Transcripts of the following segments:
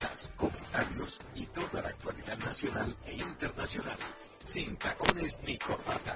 notas, comentarios y toda la actualidad nacional e internacional. Sin tacones ni corbata.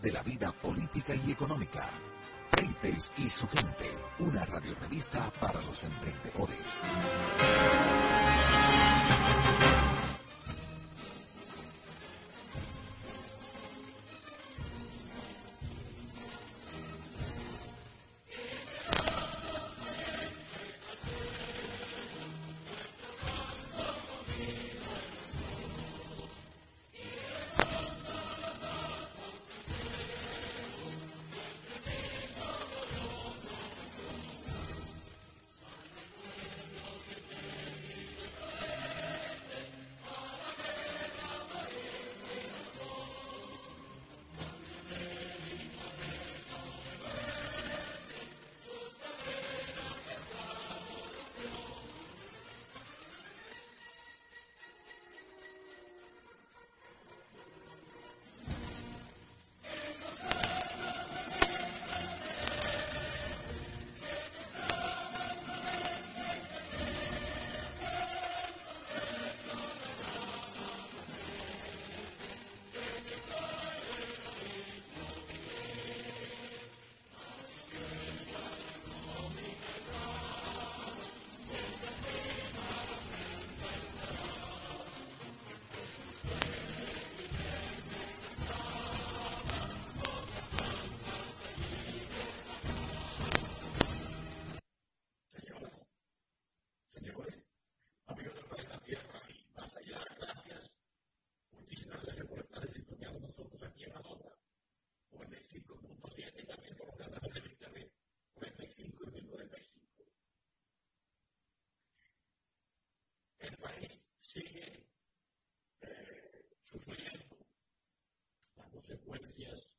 de la vida política y económica. Freites y su gente, una radiorevista para los emprendedores. yes.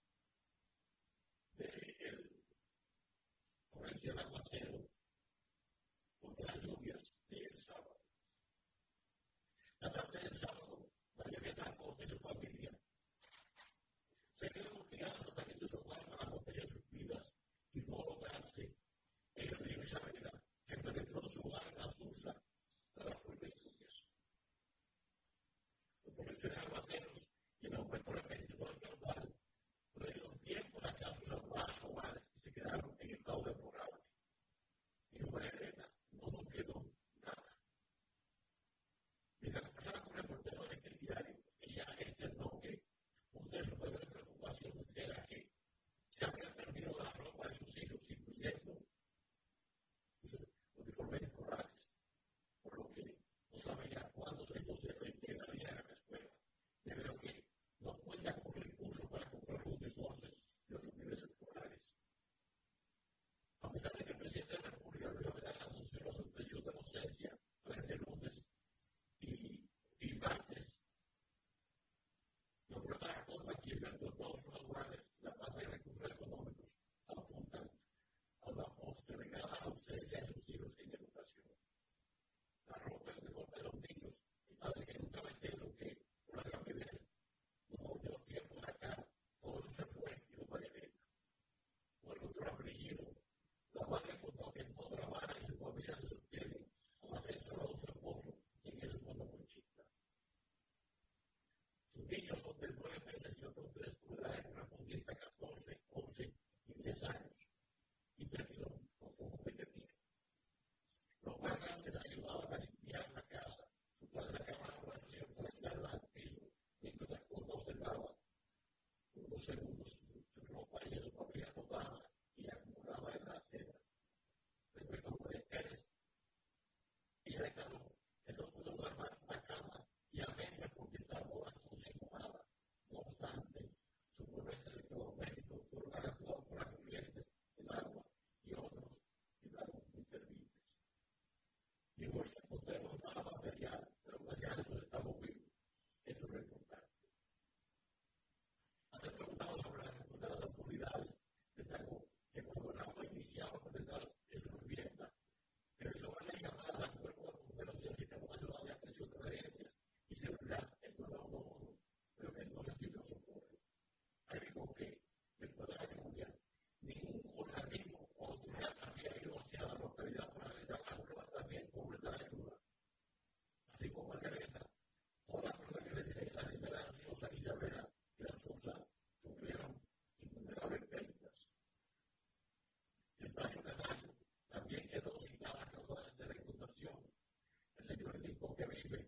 Había sido reclamada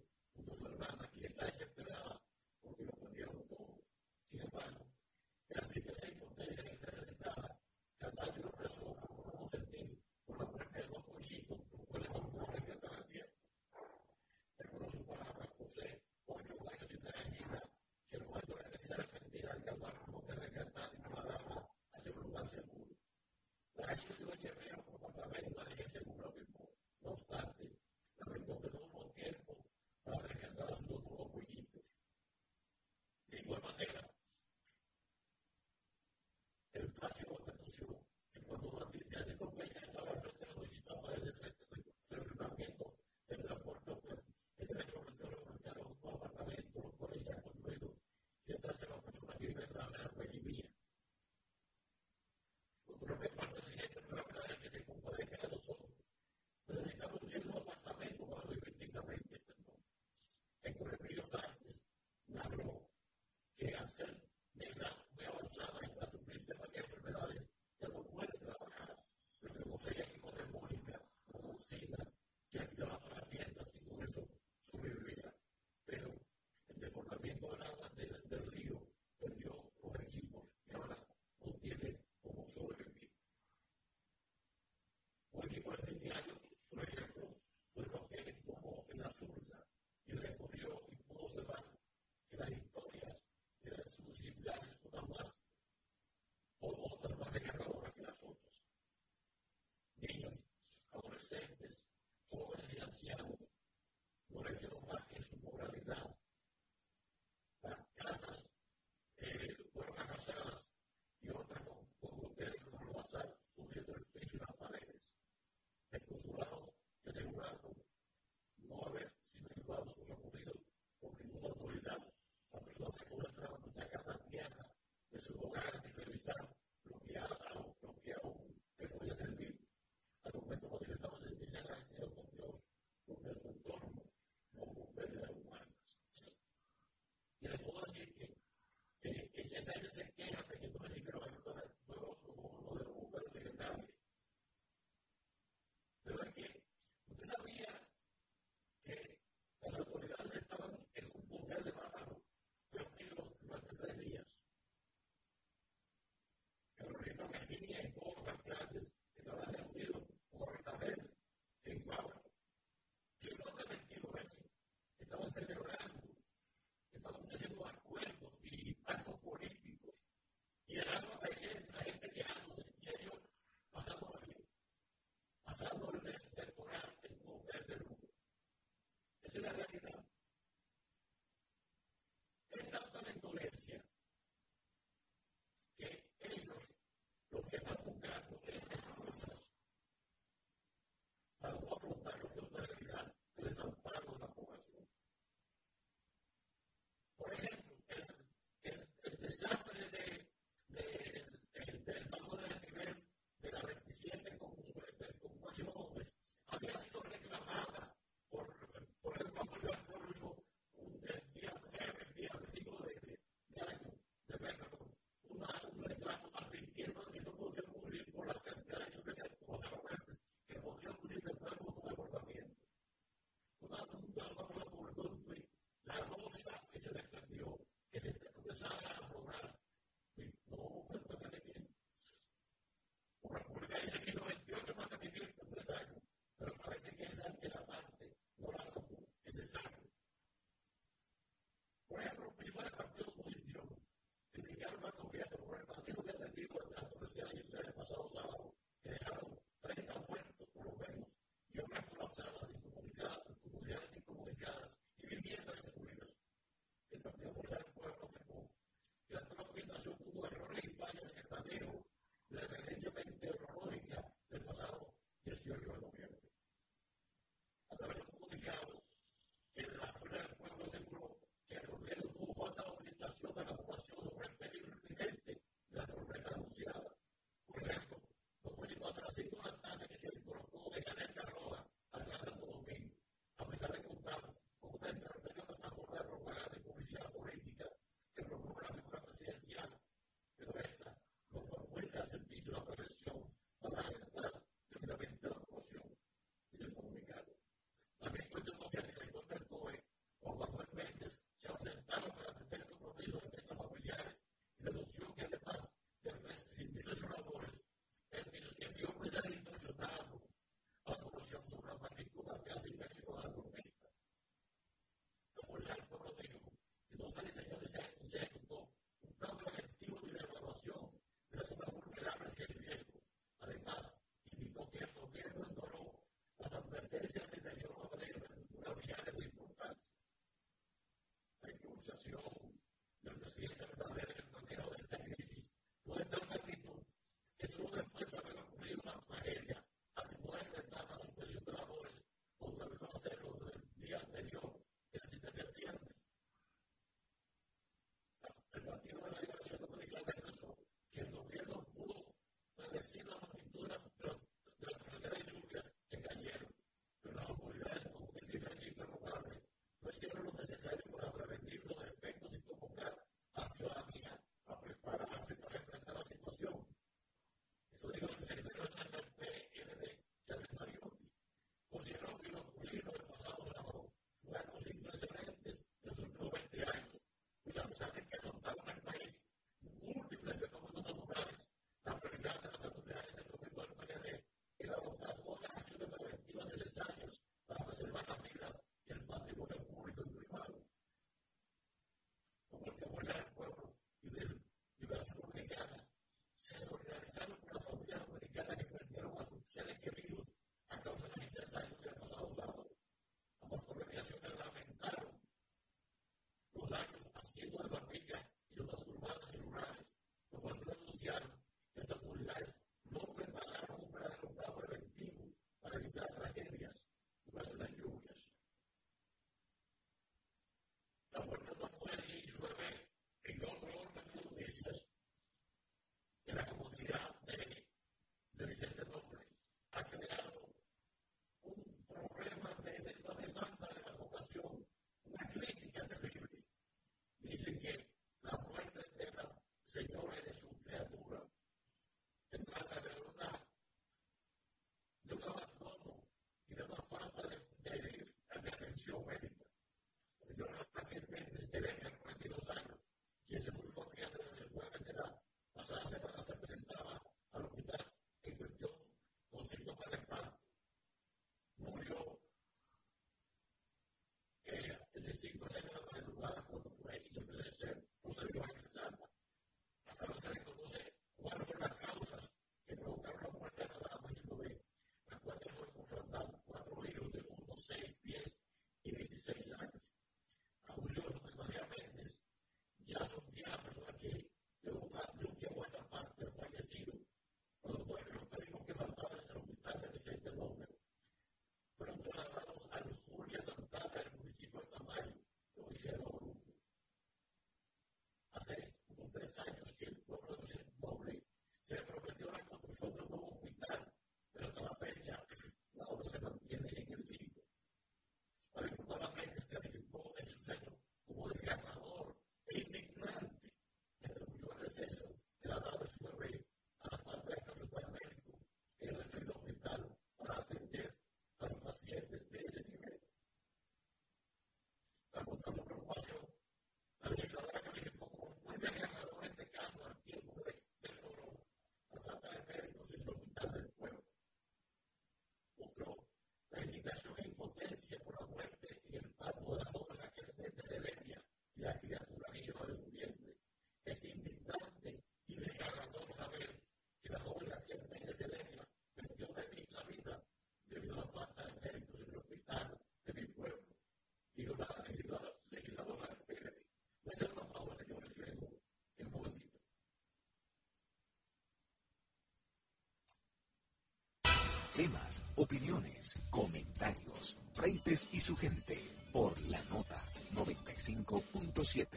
temas, opiniones, comentarios, reyes y su gente por la nota 95.7.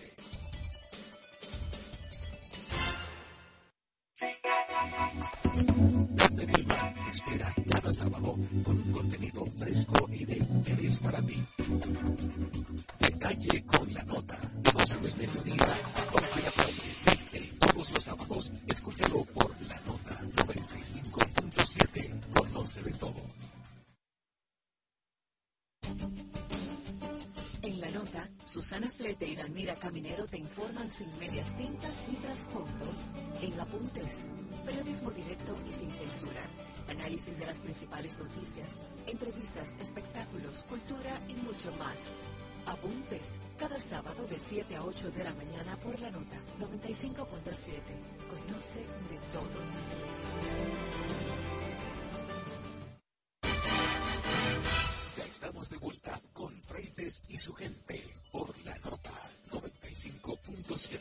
Este espera cada sábado con un contenido fresco y de interés para ti. Y su gente por la nota 95.7.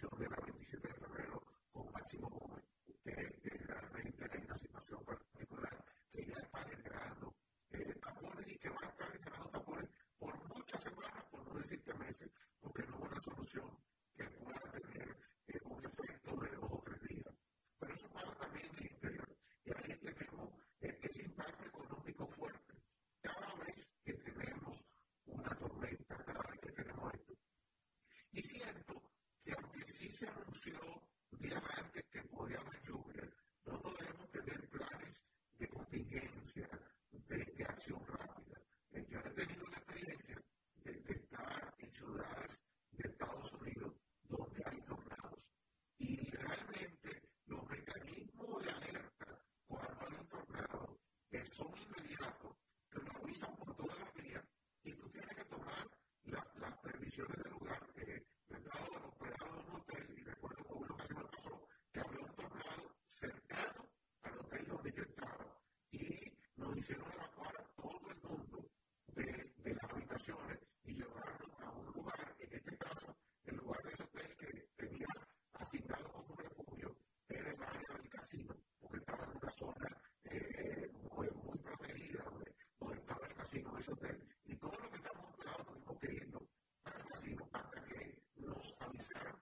Show de la sí se anunció días antes que podía haber lluvia, no podemos tener planes de contingencia, de, acción rápida. Eh, yo he tenido la experiencia de, estar en ciudades de Estados Unidos donde hay tornados y realmente los mecanismos de alerta cuando hay un tornado eh, son inmediatos, te lo avisan por todas las vías y tú tienes que tomar las previsiones del lugar. Eh, el estado de y todo lo que estamos buscando, estuvimos queriendo para el casino hasta que nos avisaron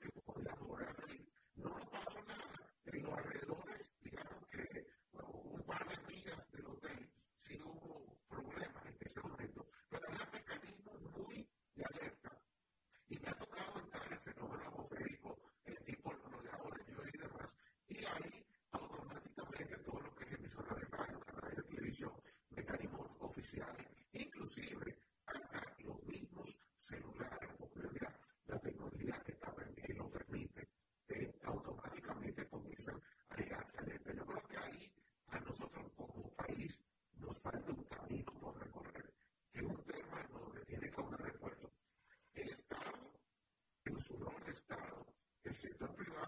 everyone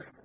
Alexander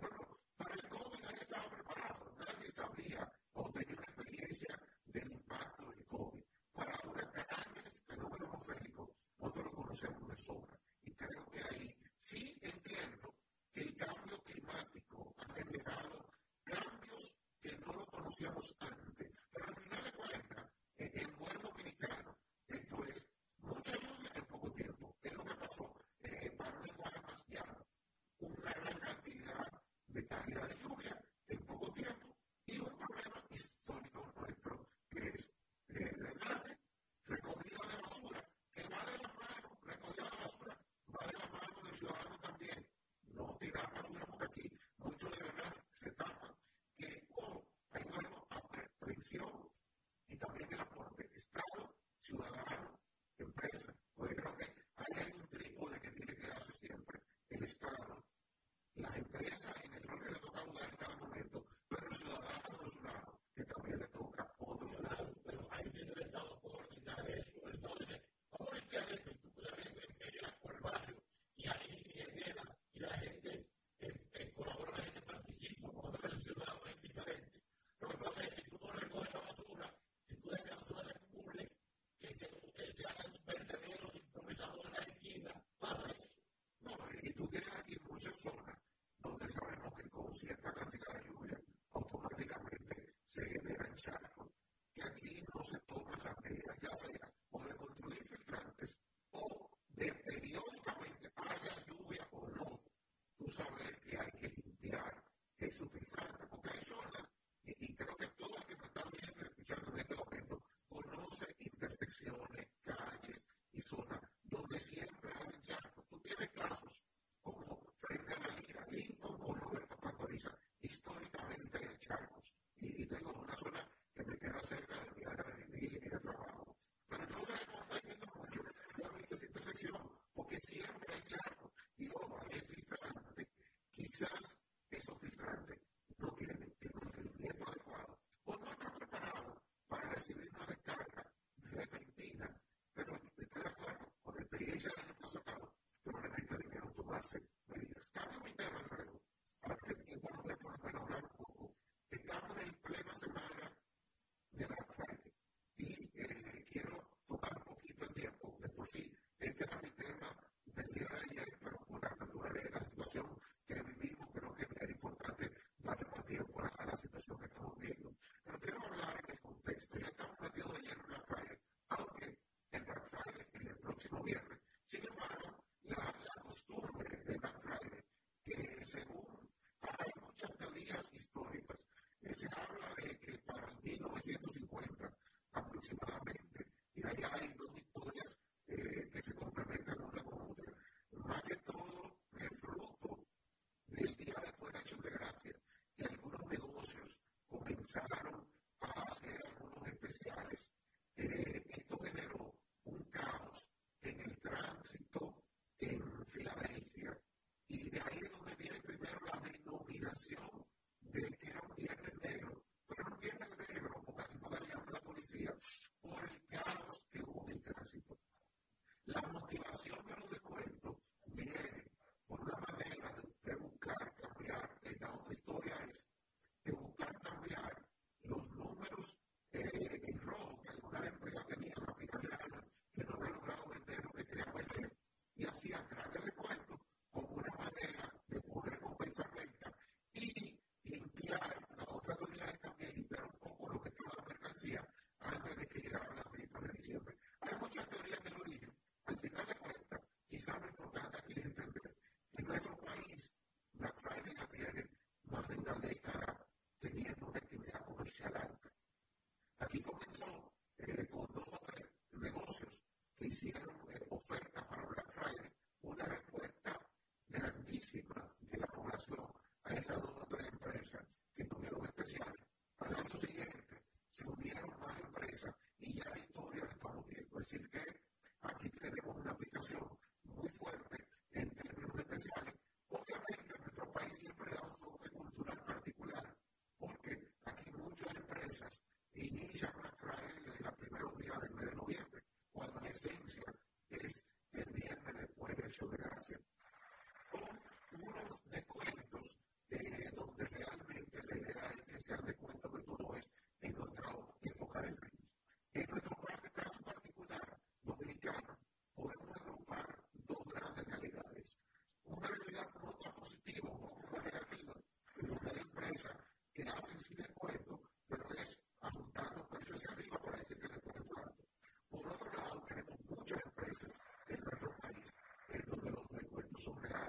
sobre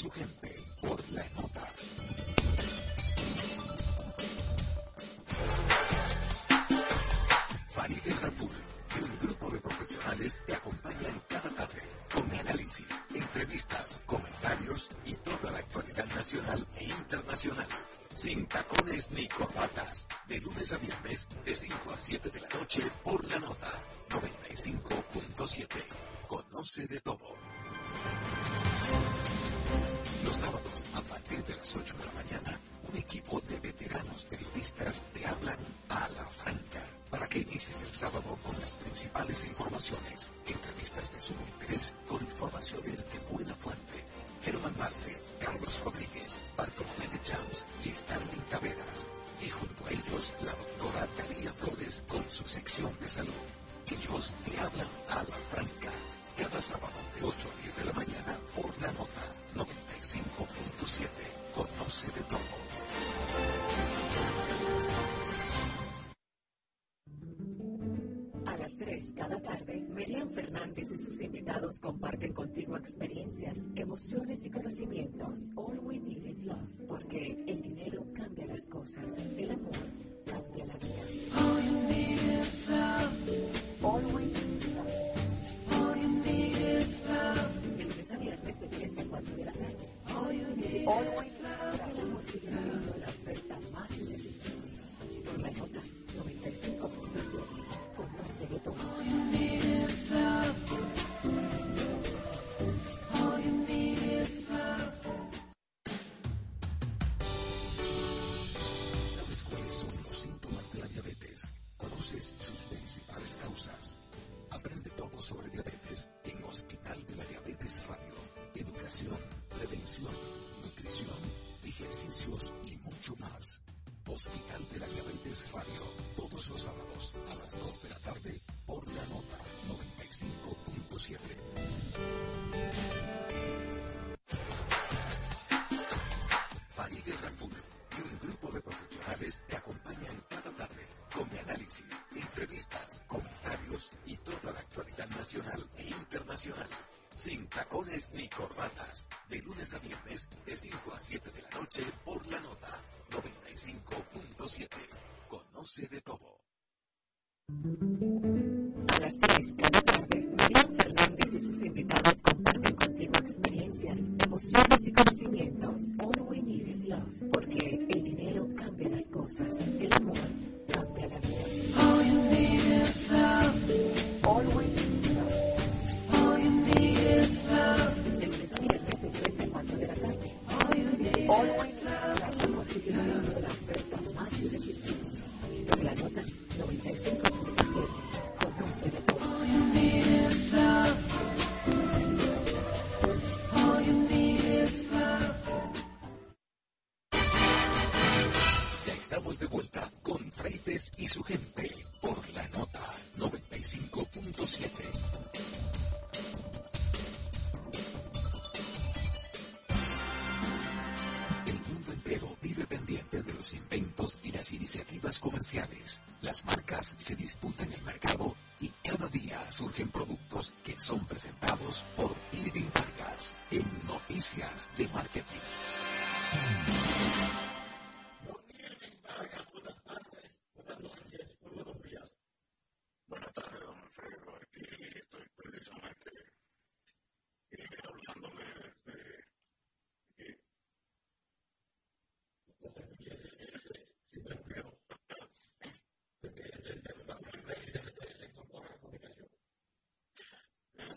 su gente emociones y conocimientos. All we need is love, porque el dinero cambia las cosas, el amor cambia la vida. All you need is love. All we need is love. De lunes a viernes de 3 a 4 de la tarde. Always la oferta más irresistible. Por la nota 95.7. Conoce de todo. All you need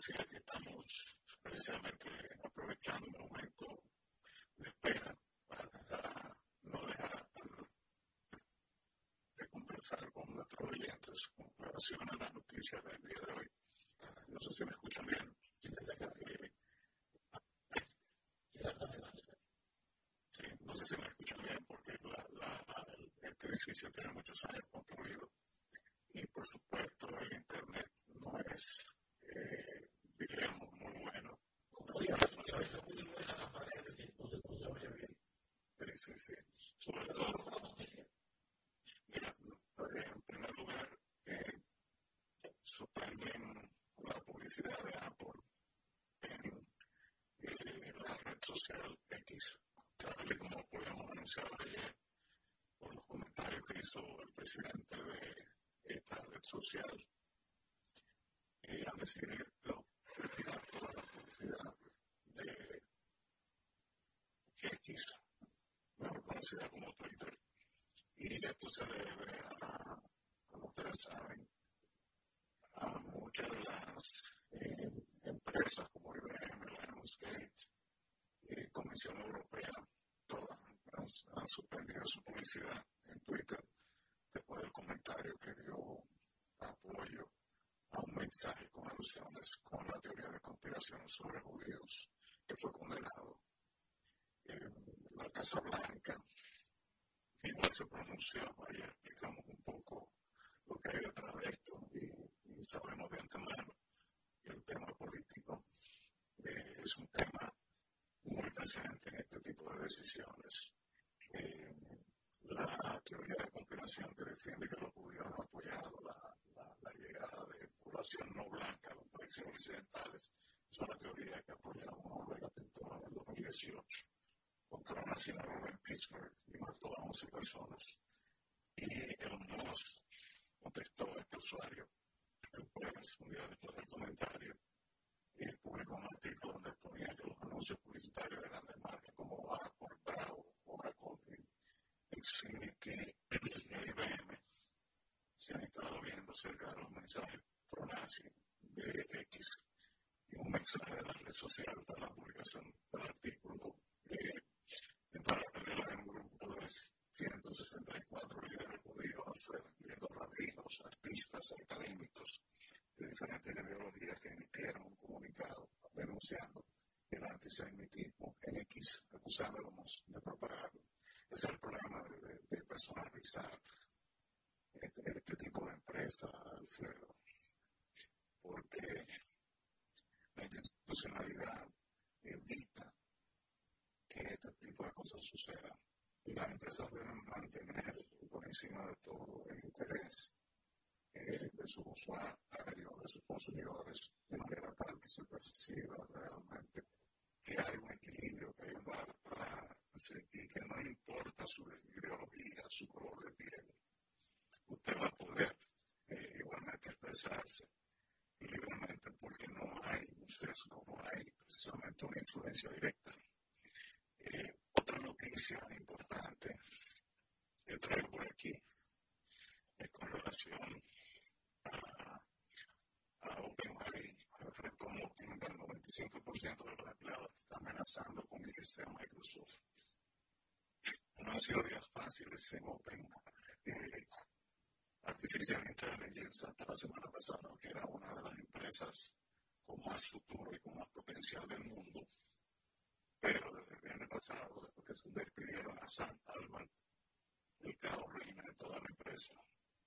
Sí, aquí estamos precisamente aprovechando un momento de espera para no dejar de conversar con nuestros oyentes con relación a las noticias del día de hoy. No sé si me escuchan bien. Sí, no sé si me escuchan bien porque la, la, este edificio tiene muchos años construido y por supuesto el internet no es, eh, muy bueno. Sí, sí, sí. Sobre todo, mira, en primer lugar, eh, sorprenden la publicidad de Apple en eh, la red social X, tal y como podíamos anunciar ayer por los comentarios que hizo el presidente de esta red social. Eh, han decidido retirar toda la publicidad de X, mejor conocida como Twitter. Y esto se debe a, como ustedes saben, a muchas de las eh, empresas como IBM, Lionsgate y Comisión Europea, todas han suspendido su publicidad en Twitter después del comentario que dio apoyo a un mensaje con alusiones con la teoría de conspiración sobre judíos que fue condenado. en la Casa Blanca igual se pronunció, ahí explicamos un poco lo que hay detrás de esto y, y sabemos de antemano que el tema político eh, es un tema muy presente en este tipo de decisiones. Eh, la teoría de conspiración que defiende que los judíos han apoyado la, la, la llegada de población no blanca a los países occidentales es una teoría que apoya a que atentó en el 2018 contra una sinagoga en Pittsburgh y mató a 11 personas. Y el Musk contestó a este usuario el jueves, un día después del comentario, y publicó un artículo donde ponía que los anuncios publicitarios de grandes marcas como Apple, Bravo, Oracle, Xfinity y IBM se han estado viendo cerca de los mensajes pro-nazi de X y un mensaje de la red social de la publicación del artículo de en hay un grupo de 164 líderes judíos, Alfredo, incluyendo rabinos, artistas, académicos de diferentes ideologías que emitieron un comunicado denunciando el antisemitismo en X, acusándolos de propagarlo. Es el problema de, de, de personalizar este, este, tipo de empresa, Alfredo, porque la institucionalidad evita que este tipo de cosas sucedan. Y las empresas deben mantener por encima de todo el interés de sus usuarios, de sus consumidores, de manera tal que se perciba realmente que hay un equilibrio, que hay una y que no importa su ideología, su color de piel, usted va a poder eh, igualmente expresarse libremente porque no hay un sesgo, no hay precisamente una influencia directa. Eh, otra noticia importante que traigo por aquí es con relación a, a OpenAI, como el 95% de los empleados está amenazando con irse a Microsoft. No han sido días fáciles en Open eh, Artificial Intelligence hasta la semana pasada, que era una de las empresas con más futuro y con más potencial del mundo. Pero desde el viernes pasado, después que se despidieron a Sam Alban, el caos reina de toda la empresa,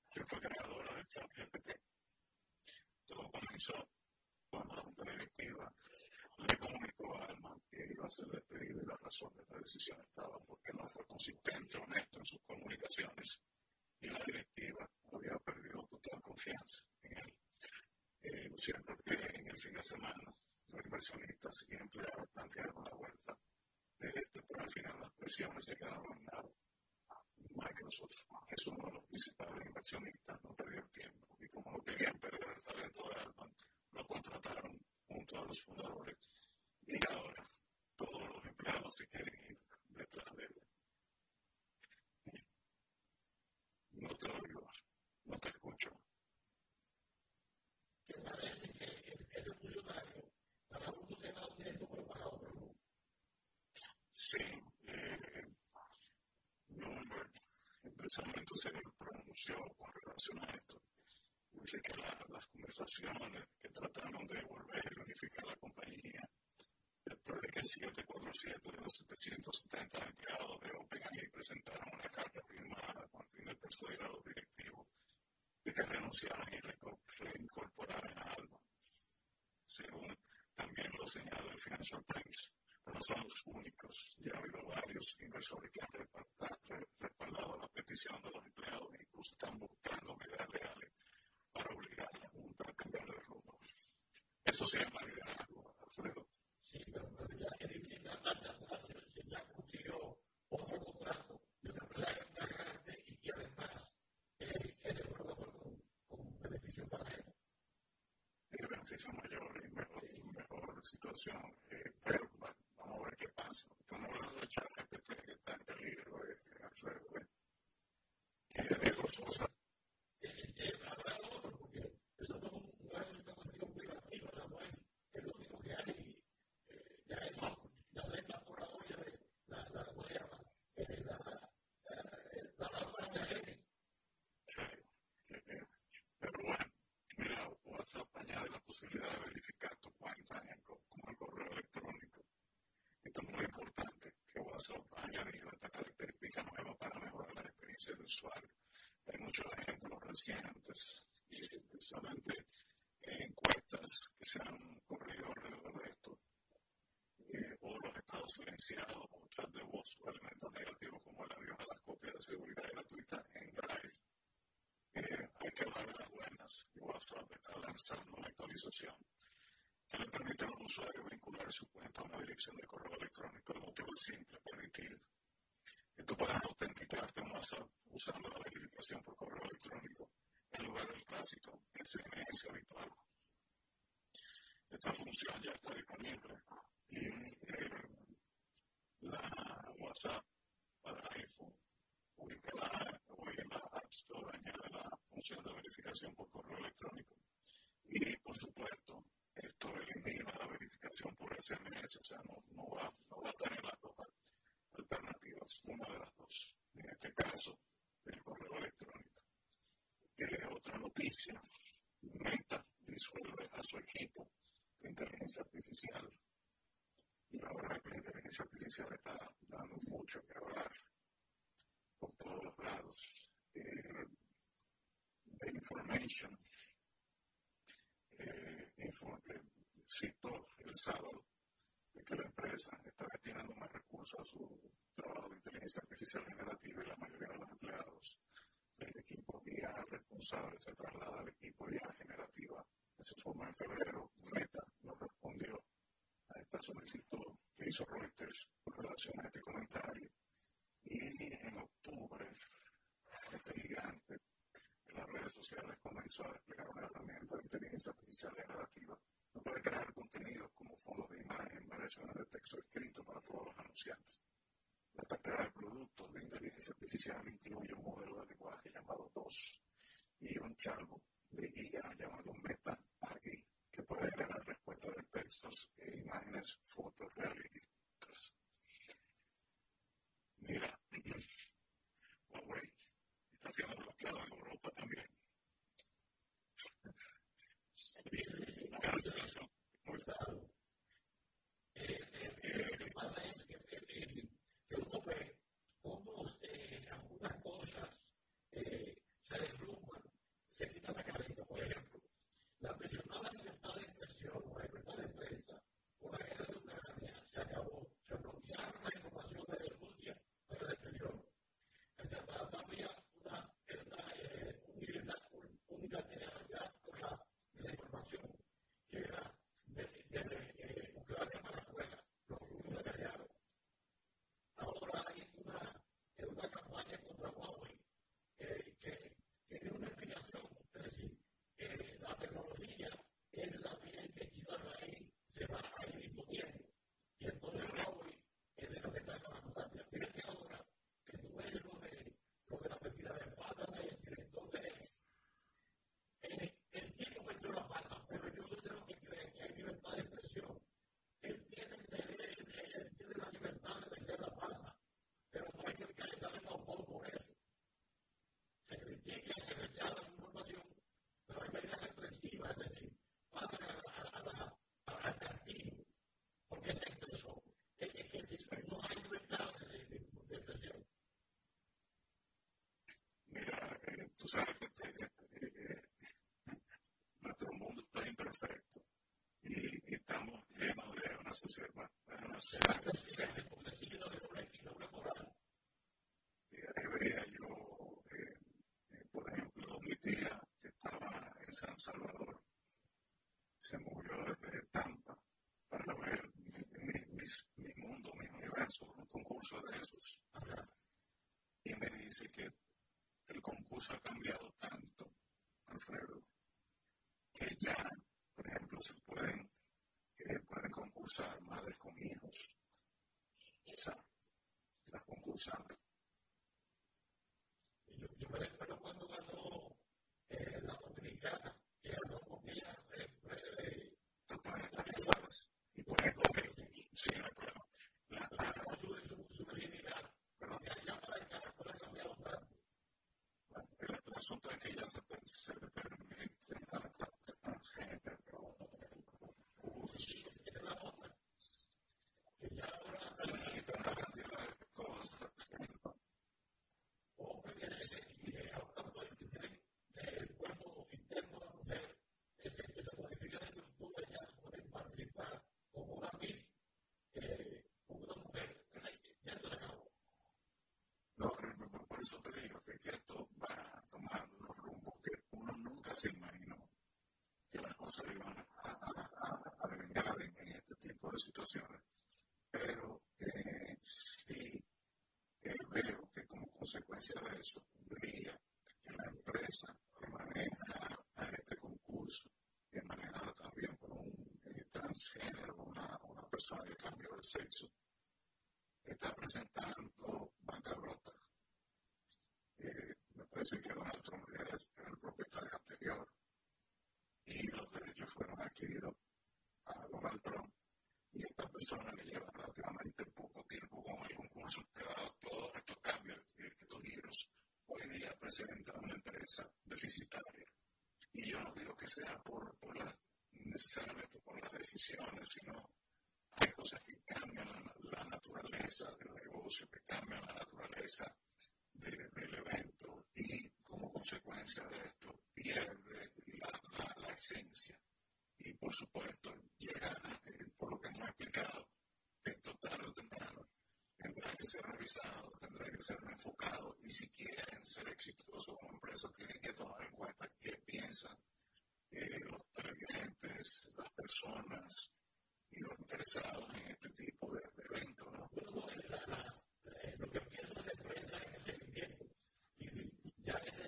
que fue creadora del chat GPT. Todo comenzó cuando la Junta Directiva le comunicó a Alman que iba a ser despedido y la razón de la decisión estaba porque no fue consistente, honesto en sus comunicaciones y la directiva había perdido total confianza en él. Eh, siempre que en el fin de semana los inversionistas y empleados plantearon la vuelta de este, pero al final las presiones se quedaron en. Microsoft es uno de los principales inversionistas, no perdió tiempo y como no querían perder el talento de Altman, lo contrataron junto a los fundadores y ahora todos los empleados se quieren ir detrás de él. No te oigo, no te escucho. Que parece que ese funcionario para un funcionario directo, pero para otro no. Sí, eh, Bloomberg, precisamente se pronunció con relación a esto. Dice que la, las conversaciones que trataron de volver a unificar la compañía después de que 747 de los 770 empleados de OpenAI presentaron una carta firmada con fin de persuadir a los directivos de que renunciaran y reincorporaran a Alba. Según también lo señala el Financial Times, no son los únicos. Ya ha habido varios inversores que han respaldado la petición de los empleados e incluso están buscando medidas reales para obligar a la Junta a cambiar de rumbo. Eso se llama liderazgo, Alfredo. Pero, vamos a ver qué pasa. Estamos hablando de ChatGPT que está en peligro, eh, Alfredo. Eh. Que es cosa. Eh, eh, habrá otro, porque eso no es un, no es una cuestión privativa, o sea, no es, es lo único que hay ya es ya se incorporado ya de la la ¿cómo se llama? Eh, la la lámpara de aire. Sí, pero bueno, mira, WhatsApp añade la posibilidad de verificar tu cuenta en, como el correo electrónico. Esto es muy importante, que WhatsApp ha añadido esta característica nueva para mejorar la experiencia del usuario. Hay muchos ejemplos recientes y precisamente encuestas que se han corrido alrededor de esto eh, o los estados silenciados o chat de voz o elementos negativos como el adiós a las copias de seguridad gratuitas en Drive. Eh, hay que hablar de las buenas. WhatsApp está lanzando una actualización que le permite a los usuarios vincular su cuenta a una dirección de correo electrónico. El motivo es simple, permitir que tú puedas autenticarte en WhatsApp usando la verificación por correo electrónico en lugar del clásico SMS habitual. Esta función ya está disponible y eh, la WhatsApp para iPhone ubicada hoy en la App Store añade la función de verificación por correo electrónico y por supuesto esto elimina la verificación por SMS o sea no, no, va, no va a tener las dos alternativas una de las dos en este caso el correo electrónico otra noticia Meta disuelve a su equipo de inteligencia artificial y la verdad que la inteligencia artificial está dando mucho que hablar por todos los lados. Eh, information, eh, eh, citó el sábado que la empresa está destinando más recursos a su trabajo de inteligencia artificial generativa y la mayoría de los empleados del equipo IA responsable se traslada al equipo IA generativa. Eso forma en febrero. Meta nos respondió a esta solicitud que hizo Reuters con relación a este comentario. Y en octubre, este gigante en las redes sociales comenzó a desplegar una herramienta de inteligencia artificial generativa para crear contenidos como fondos de imagen, variaciones de texto escrito para todos los anunciantes. La cartera de productos de inteligencia artificial incluye un modelo de lenguaje llamado DOS y un chatbot de IA llamado Meta AI, que puede generar respuestas de textos e imágenes fotorrealistas. Mira, Huawei está siendo bloqueado en Europa también. ¿Cómo que uno ve cómo eh, algunas cosas eh, se derrumban, se quita la cadena, por ejemplo, la mencionada libertad de expresión o la libertad de prensa, por la guerra de Ucrania, se acabó. se presidente porque si yo no le voy a ir a una morada. Y ahí veía yo, por ejemplo, mi tía que estaba en San Salvador se movió desde Estampa para ver mi mundo, mi universo, un concurso de esos. Y me dice que el concurso ha cambiado tanto, Alfredo. se iban a, a, a, en, este tipo de situaciones. Pero sí veo que como consecuencia de eso, veía que la empresa que maneja a este concurso, que manejada también por un transgénero, una, una persona de cambio de sexo, está presentando bancarrota. Eh, me parece que Donald Trump era el propietario anterior y los derechos fueron adquiridos a Donald Trump y esta persona le lleva relativamente poco tiempo con el concurso que ha dado todos estos cambios, estos giros. Hoy día presenta una empresa deficitaria. Y yo no digo que sea por, por las, necesariamente por las decisiones, sino hay cosas que cambian la, la naturaleza del negocio, que cambian la naturaleza de, del evento y como consecuencia de esto pierde la, esencia y por supuesto llegará, eh, por lo que hemos explicado, esto tarde o temprano tendrá que ser revisado, tendrá que ser enfocado y si quieren ser exitosos como empresa tienen que tomar en cuenta qué piensan eh, los televidentes, las personas y los interesados en este tipo de, de eventos. lo que concurso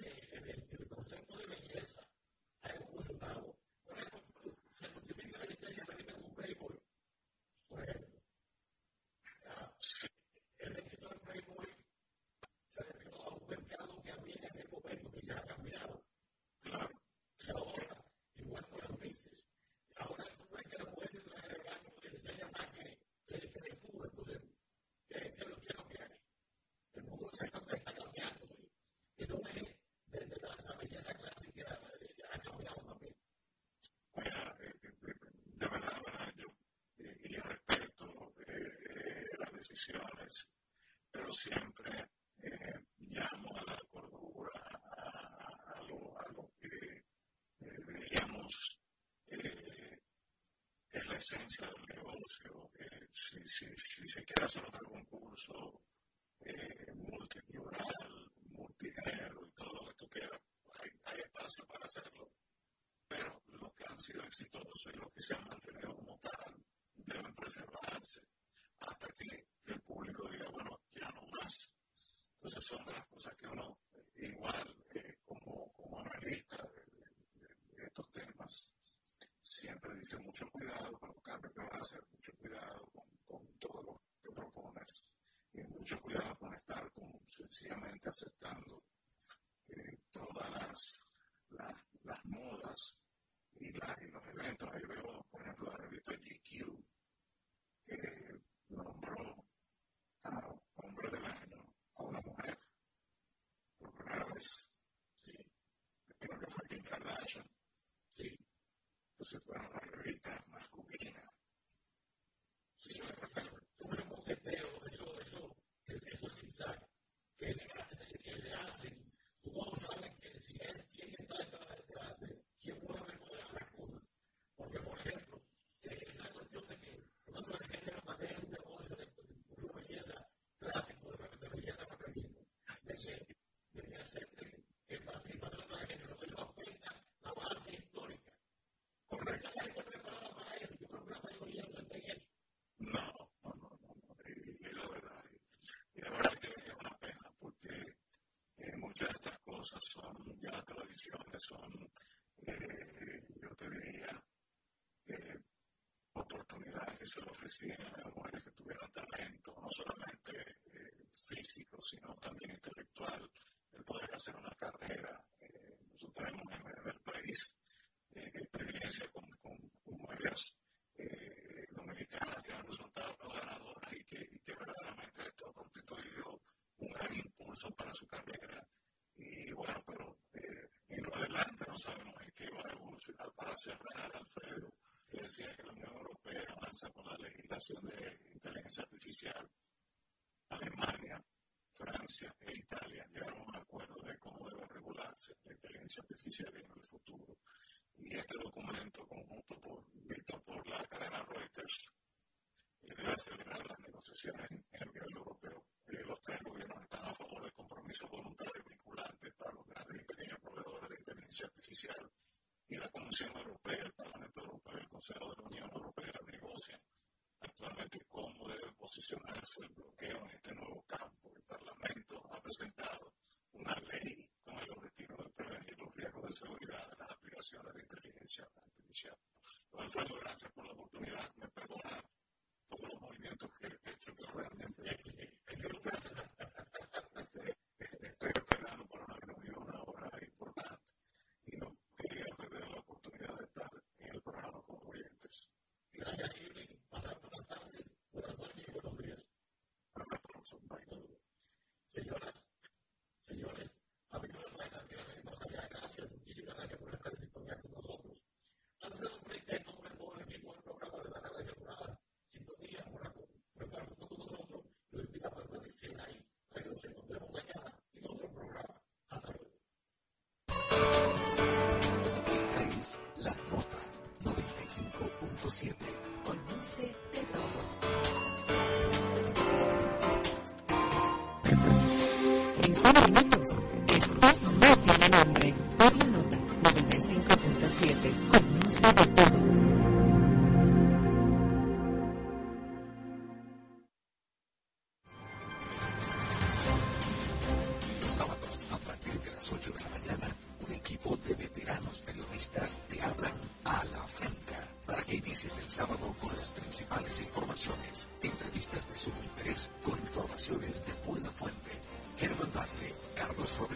multiplural, multigénero y todo lo que tú quieras, hay, hay espacio para hacerlo. Han sido exitosos y los que se han mantenido como tal deben preservarse hasta que el público diga, bueno, ya no más. Entonces son las cosas que uno, igual eh, como, como analista de, estos temas, siempre dice mucho cuidado con los cambios que vas a hacer, mucho cuidado con, todo lo que propones y mucho cuidado con estar como sencillamente aceptando eh, todas las, las, modas y, y, los eventos. Ahí veo, por ejemplo, la revista GQ, que nombró a hombre del año a una mujer por primera vez. Sí. Creo que fue Kim Kardashian. Sí. Entonces, bueno, la revista masculina. Sí, sí, tuve un coqueteo, eso, eso, eso es quizá, que, que se hacen. Tú no sabes que si es quién está detrás de quién puede recoger son ya tradiciones, son, eh, yo te diría, eh, oportunidades que se le ofrecían a mujeres que tuvieran talento, no solamente eh, físico, sino también intelectual, el poder hacer una carrera. nosotros tenemos en, el país experiencia con, con, con varias dominicanas que han resultado ganadoras y que, y que verdaderamente esto ha constituido un gran impulso para su carrera y bueno, pero eh, en lo adelante no sabemos en qué va a evolucionar. Para cerrar, Alfredo, decía que la Unión Europea avanza con la legislación de inteligencia artificial. Alemania, Francia e Italia llegaron a un acuerdo de cómo debe regularse la inteligencia artificial en el futuro. Y este documento conjunto por, visto por la cadena Reuters debe acelerar las negociaciones en el nivel europeo los tres gobiernos están a favor de compromisos voluntarios vinculantes para los grandes y pequeños proveedores de inteligencia artificial. Y la Comisión Europea, el Parlamento Europeo y el Consejo de la Unión Europea negocian actualmente cómo debe posicionarse el bloqueo en este nuevo campo. El Parlamento ha presentado una ley con el objetivo de prevenir los riesgos de seguridad de las aplicaciones de inteligencia artificial. 107. Conduce de todo. En minutos, esto no tiene nombre. Por la nota 95.7. Conduce de todo. Los sábados, a partir de las 8 Noticias sábado con las principales informaciones, entrevistas de sumo interés con informaciones de buena fuente. Germán Bate, Carlos Rodríguez.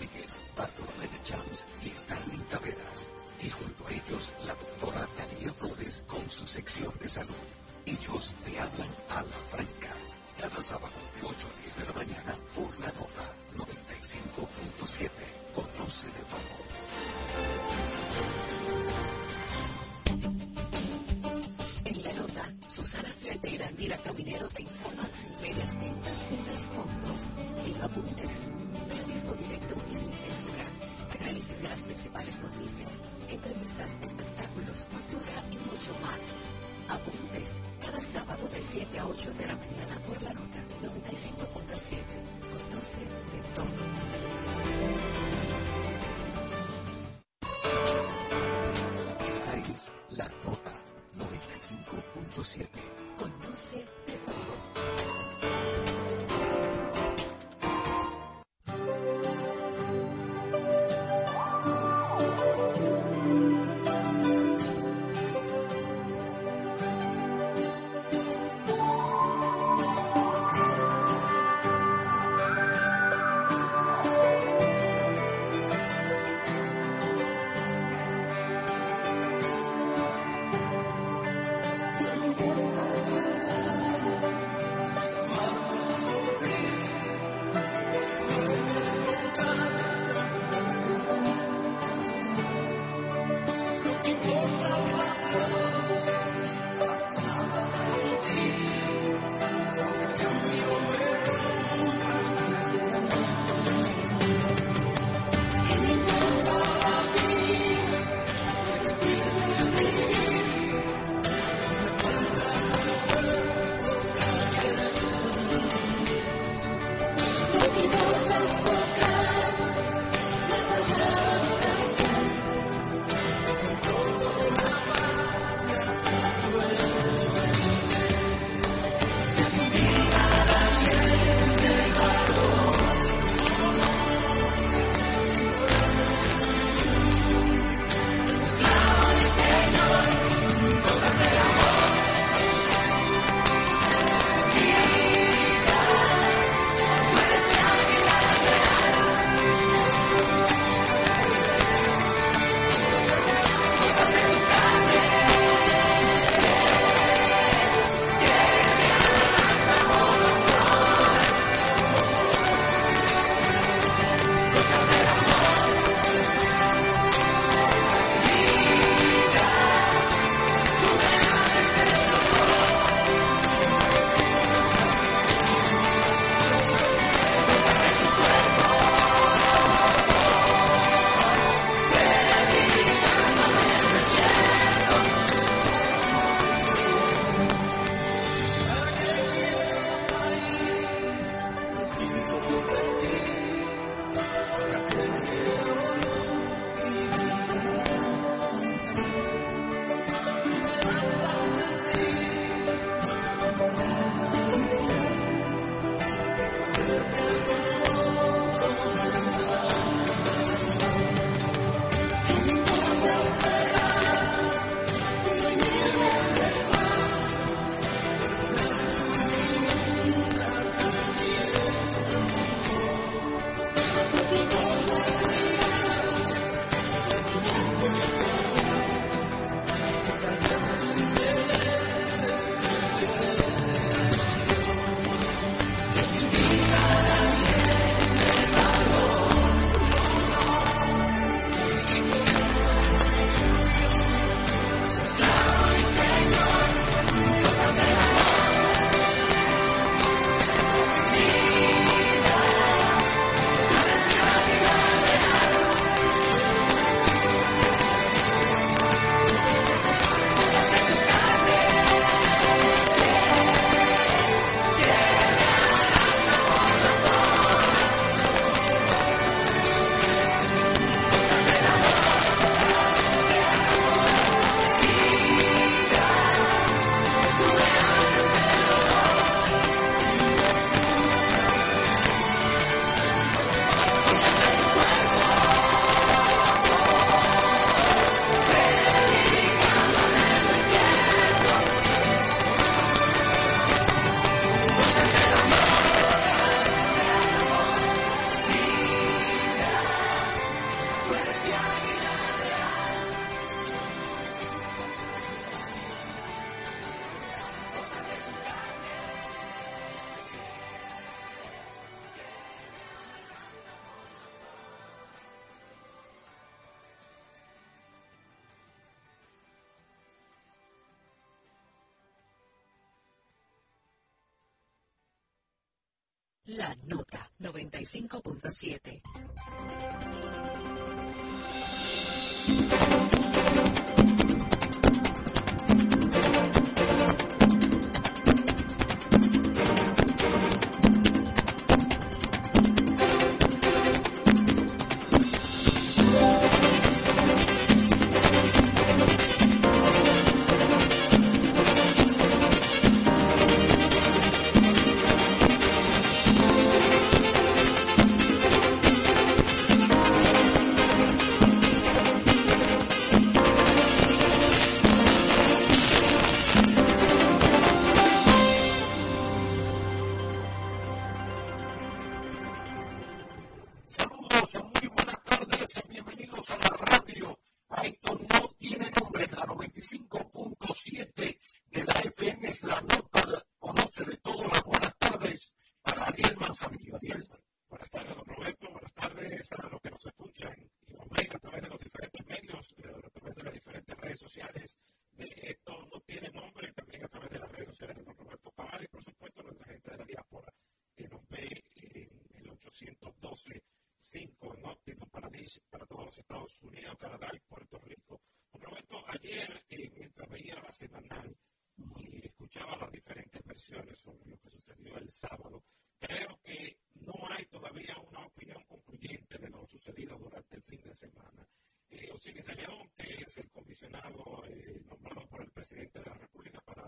Silice León, que es el comisionado eh, nombrado por el presidente de la República para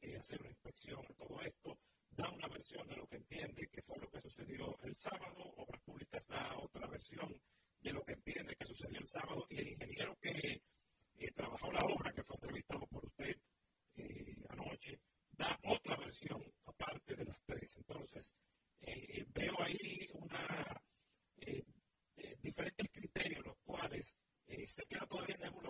eh, hacer una inspección a todo esto, da una versión de lo que entiende que fue lo que sucedió el sábado, Obras Públicas da otra versión de lo que entiende que sucedió el sábado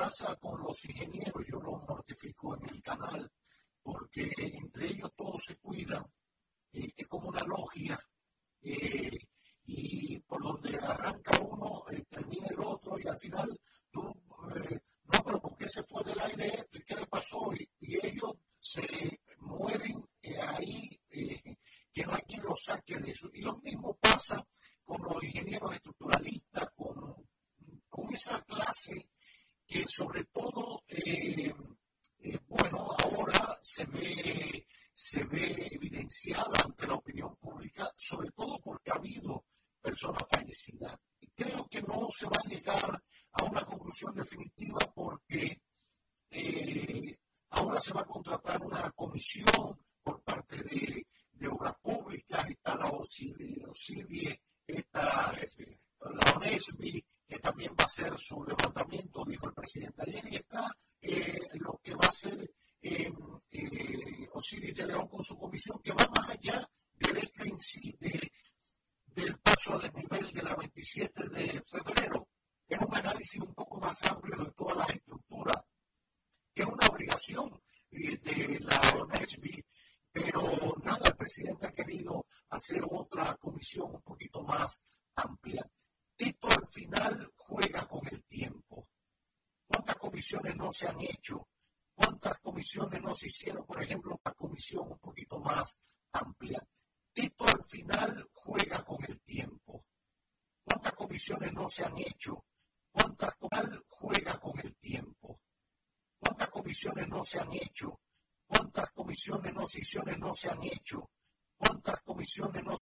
Eh, pasa con los ingenieros, yo los mortifico en el canal, porque entre ellos todos se cuidan, eh, es como una logia, eh, y por donde arranca uno, termina el otro, y al final no, pero ¿por qué se fue del aire esto? ¿Y qué le pasó? Y, y ellos se mueren ahí, que no hay quien los saque de eso. Y lo mismo pasa con los ingenieros estructuralistas, con, con esa clase que sobre todo, eh, eh, bueno, ahora se ve, se ve evidenciada ante la opinión pública, sobre todo porque ha habido personas fallecidas. Y creo que no se va a llegar a una conclusión definitiva porque eh, ahora se va a contratar una comisión por parte de, de obras públicas, está la OCIBIE, esta, la ONESBI, que también va a ser su levantamiento, dijo el presidente ayer, y está eh, lo que va a hacer eh, eh, Osiris de León con su comisión, que va más allá del hecho en sí del paso a nivel de la 27 de febrero. Es un análisis un poco más amplio de todas las estructuras, que es una obligación de la ONESBI pero nada, el presidente ha querido hacer otra comisión un poquito más amplia. Esto al final juega con el tiempo. ¿Cuántas comisiones no se han hecho? ¿Cuántas comisiones no se hicieron, por ejemplo, la comisión un poquito más amplia? Esto al final juega con el tiempo. ¿Cuántas comisiones no se han hecho? ¿Cuántas juega con el tiempo? ¿Cuántas comisiones no se han hecho? ¿Cuántas comisiones no, no se han hecho? ¿Cuántas comisiones no,